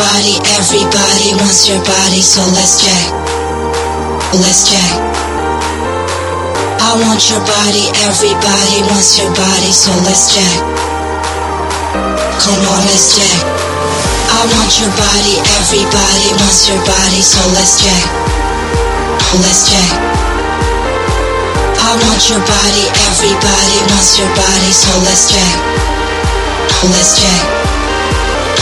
Body, everybody wants your body, so let's. Well, let's jack. I want your body, everybody wants your body, so let's jack. Come on, let's jack. I want your body, everybody wants your body, so let's jack. Let's jack. I want your body, everybody wants your body, so let's jack. Let's jack.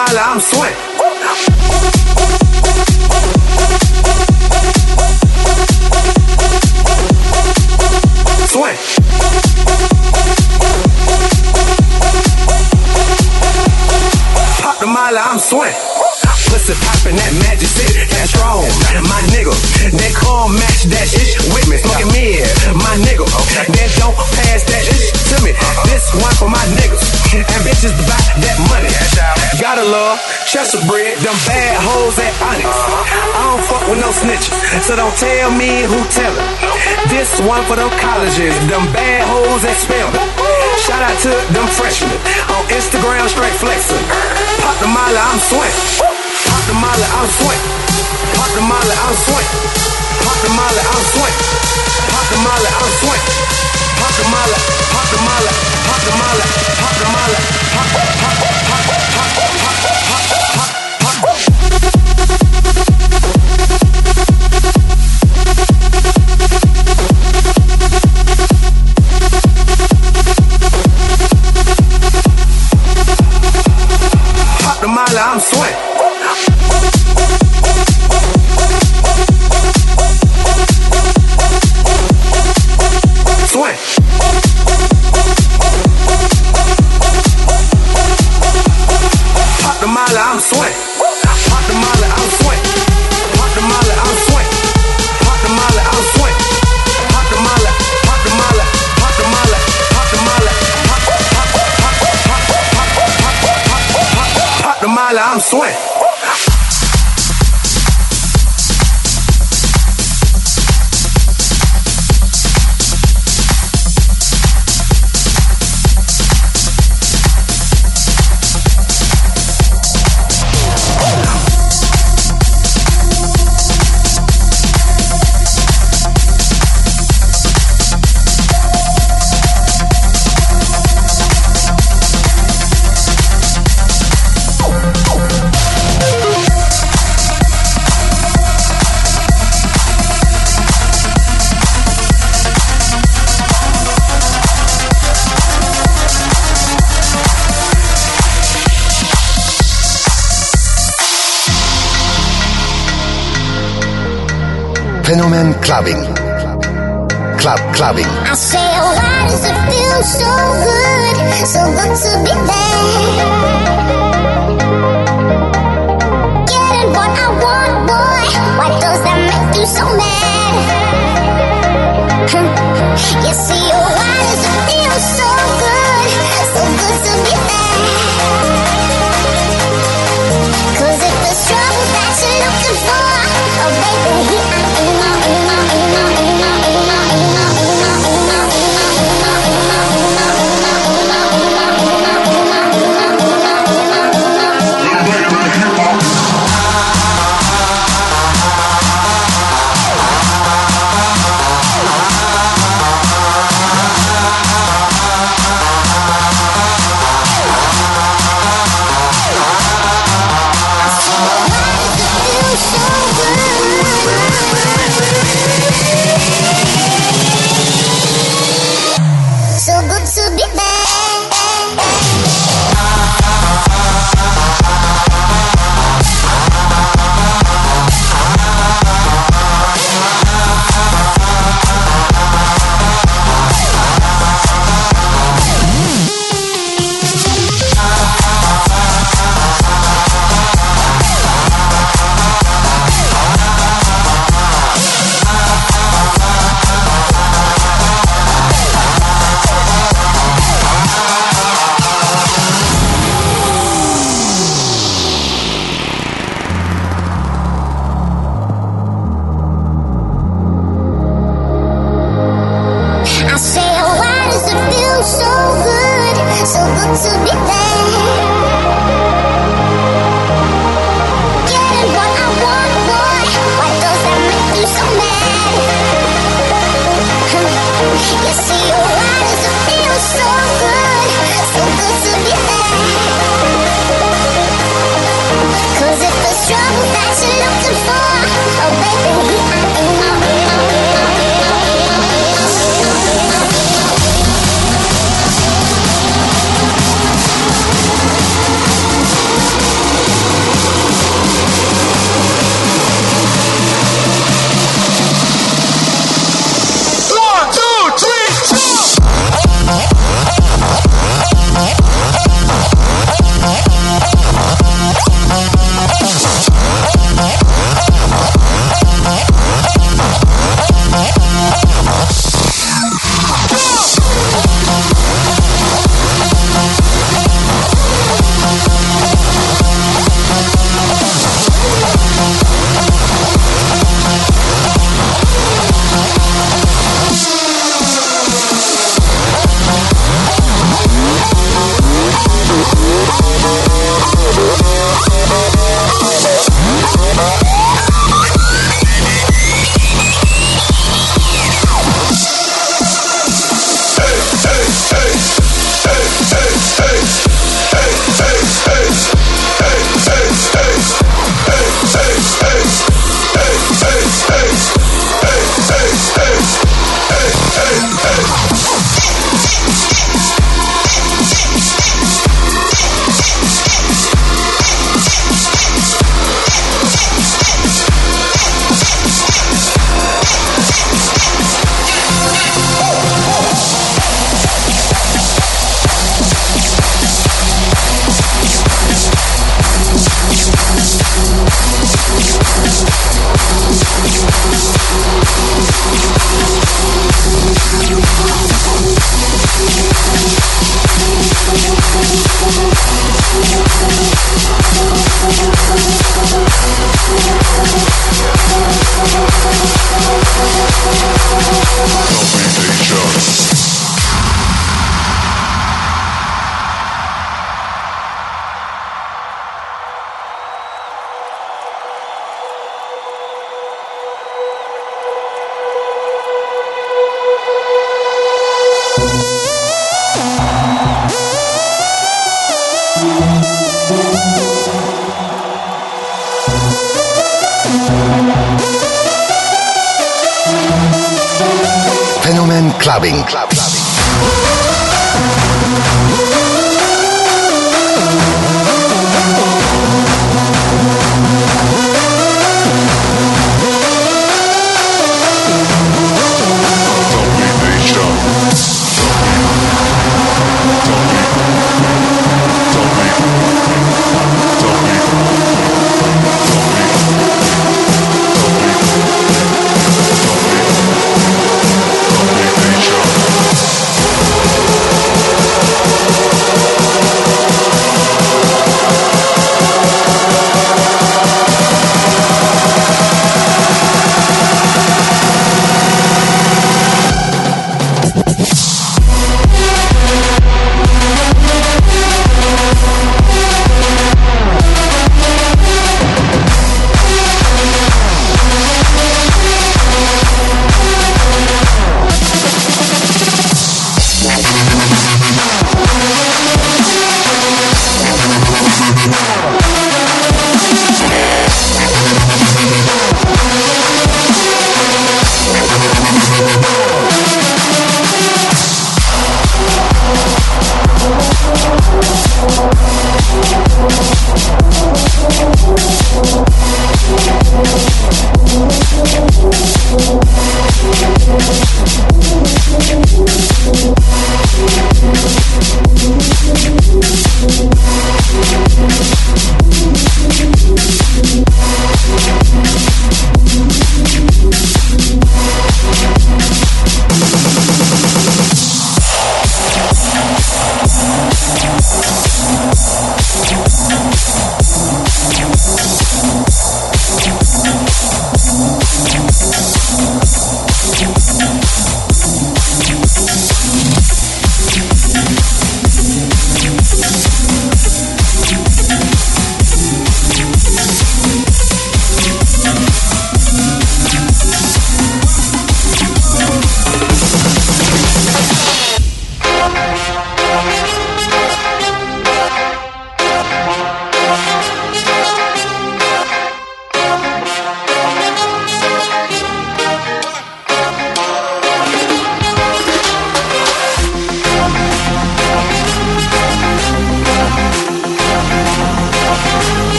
molly, I'm sweat. Sweat. Pop the molly, I'm sweat swing. Pussy poppin' that magic shit, that strong. My nigga, they call match that shit with me. Smoking me, my nigga. Then don't pass that shit to me. This one for my niggas. And bitches buy that money. Gotta love Chester bread, them bad hoes at Onyx. I don't fuck with no snitches, so don't tell me who tellin'. This one for them colleges, them bad hoes at Spelman. Shout out to them freshmen on Instagram, straight flexin'. Pop the molly, I'm sweating. Pop the molly, I'm sweat. Pop the molly, I'm sweat. Pop the molly, I'm sweat. Pop the molly, I'm sweat. Pop the molly, pop the molly, pop the molly, pop the molly, pop, pop, pop, pop, pop, pop, pop, pop, pop.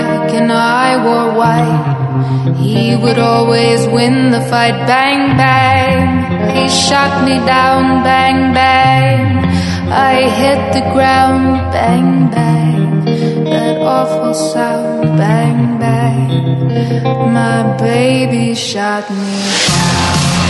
Black and I wore white. He would always win the fight. Bang, bang. He shot me down. Bang, bang. I hit the ground. Bang, bang. That awful sound. Bang, bang. My baby shot me Bang,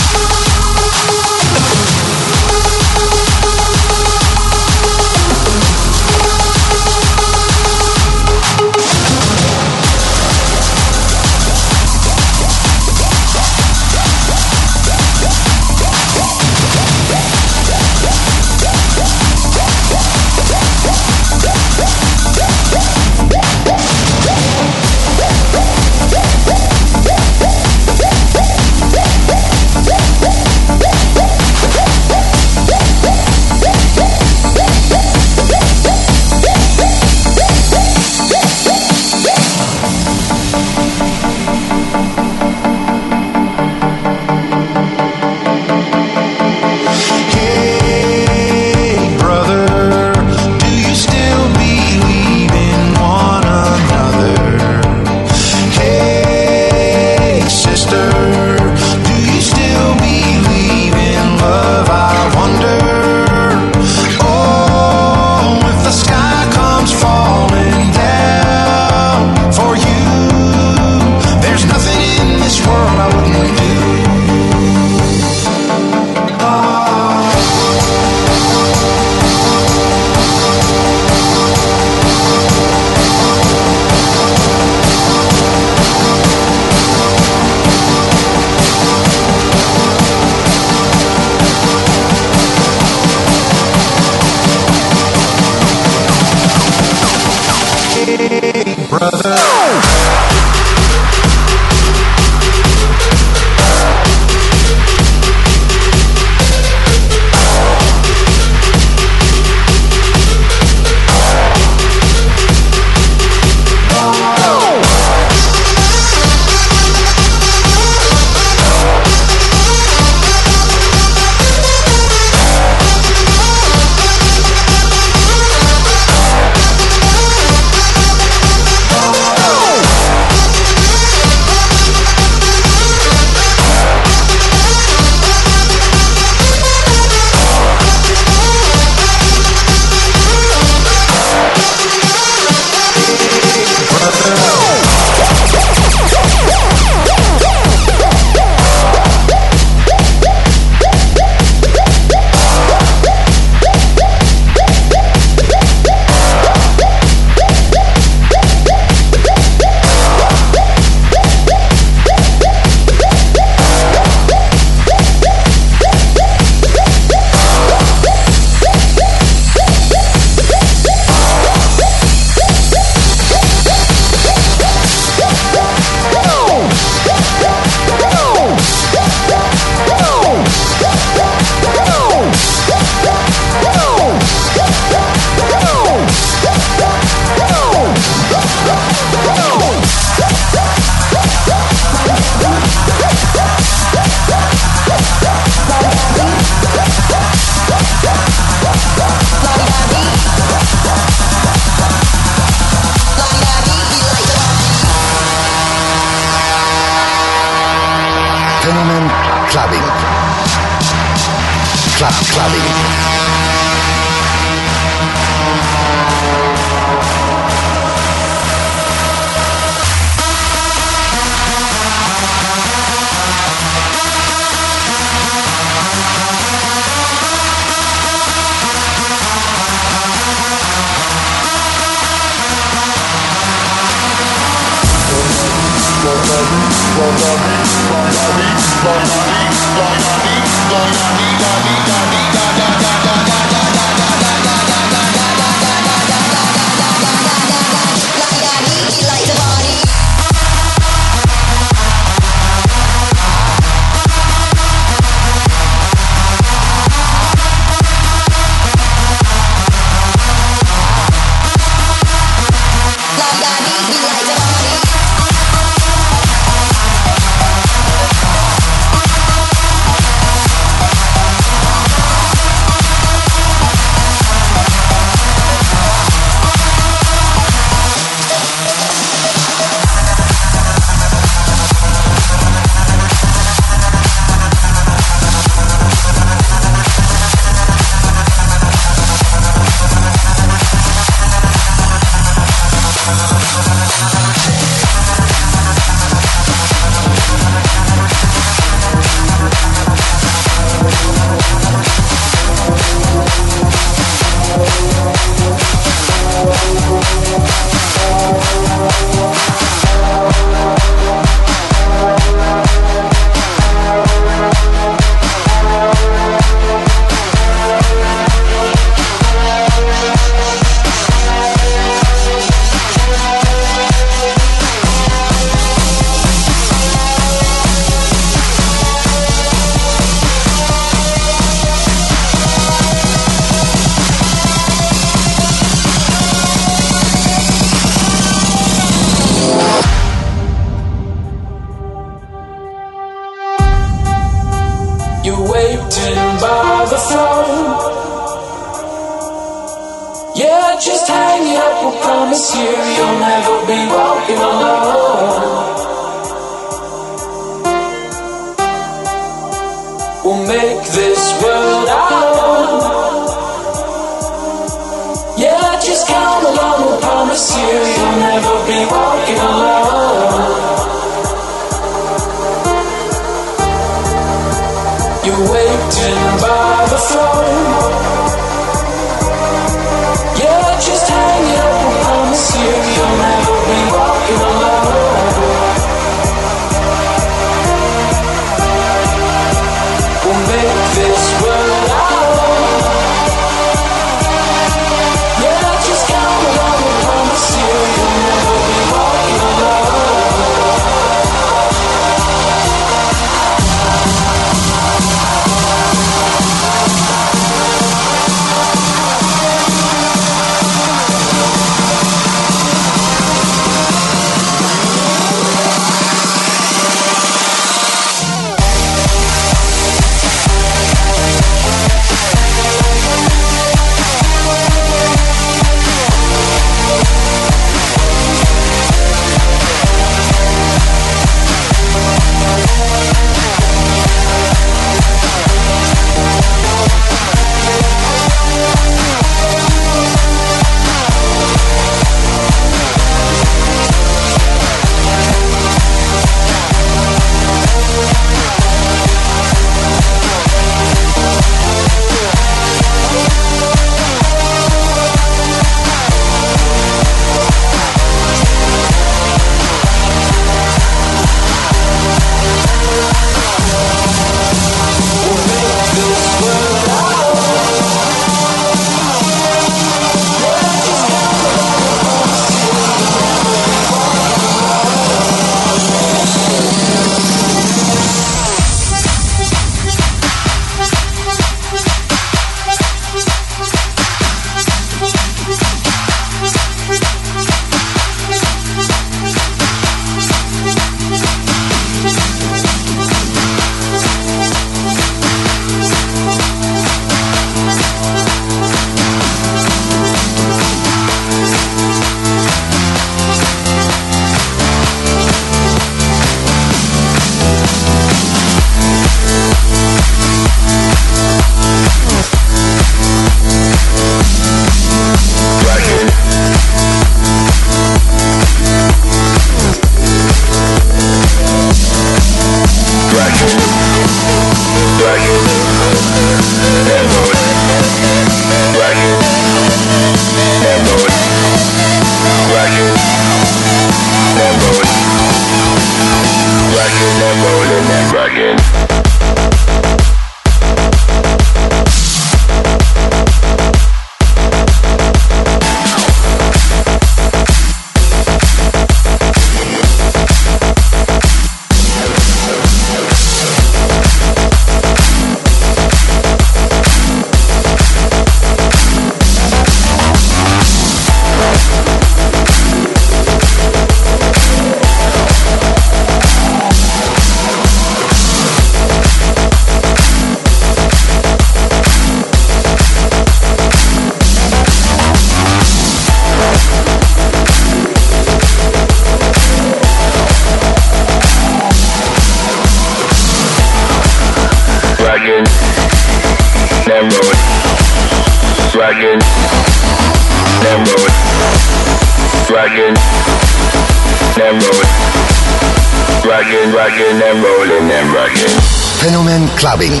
Rockin', rockin', and rollin', and rockin'. Fenomen Clubbing.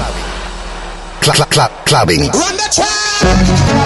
Cla cla cla clubbing. Run the track!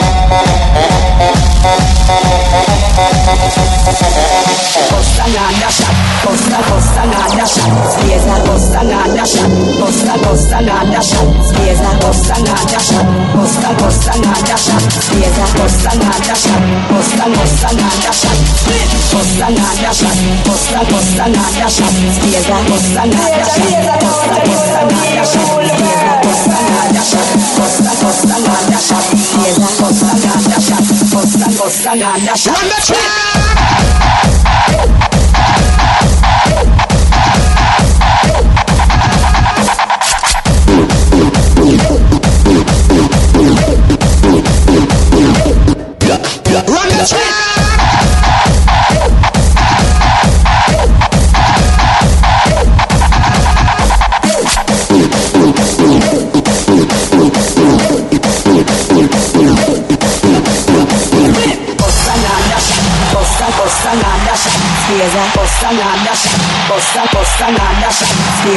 Run the track! Run the track! Run the track! Costa nada shot, costa costa nada shot, spieza costa nada shot, costa costa nada shot, spieza costa nada shot, costa costa nada shot, spieza costa nada Run the track!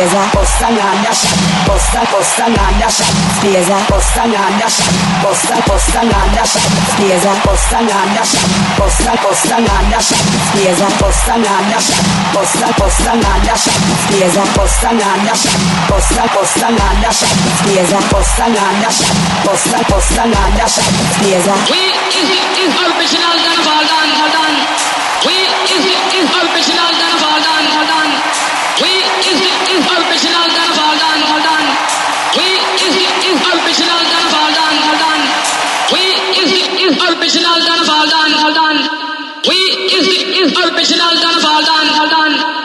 Spieza costa nada shot, costa costa nada shot, spieza costa nada shot, costa costa nada shot, spieza costa nada shot, costa costa nada shot, spieza costa nada shot, costa costa nada shot, spieza costa nada shot, costa costa nada shot, spieza costa nada shot, costa costa nada shot, spieza We is is original done, all done. We is is original done, all done. We is original done all done, all done. We is original done all done, all done. We is the is original done of all done, all done. We is original done all done, all done.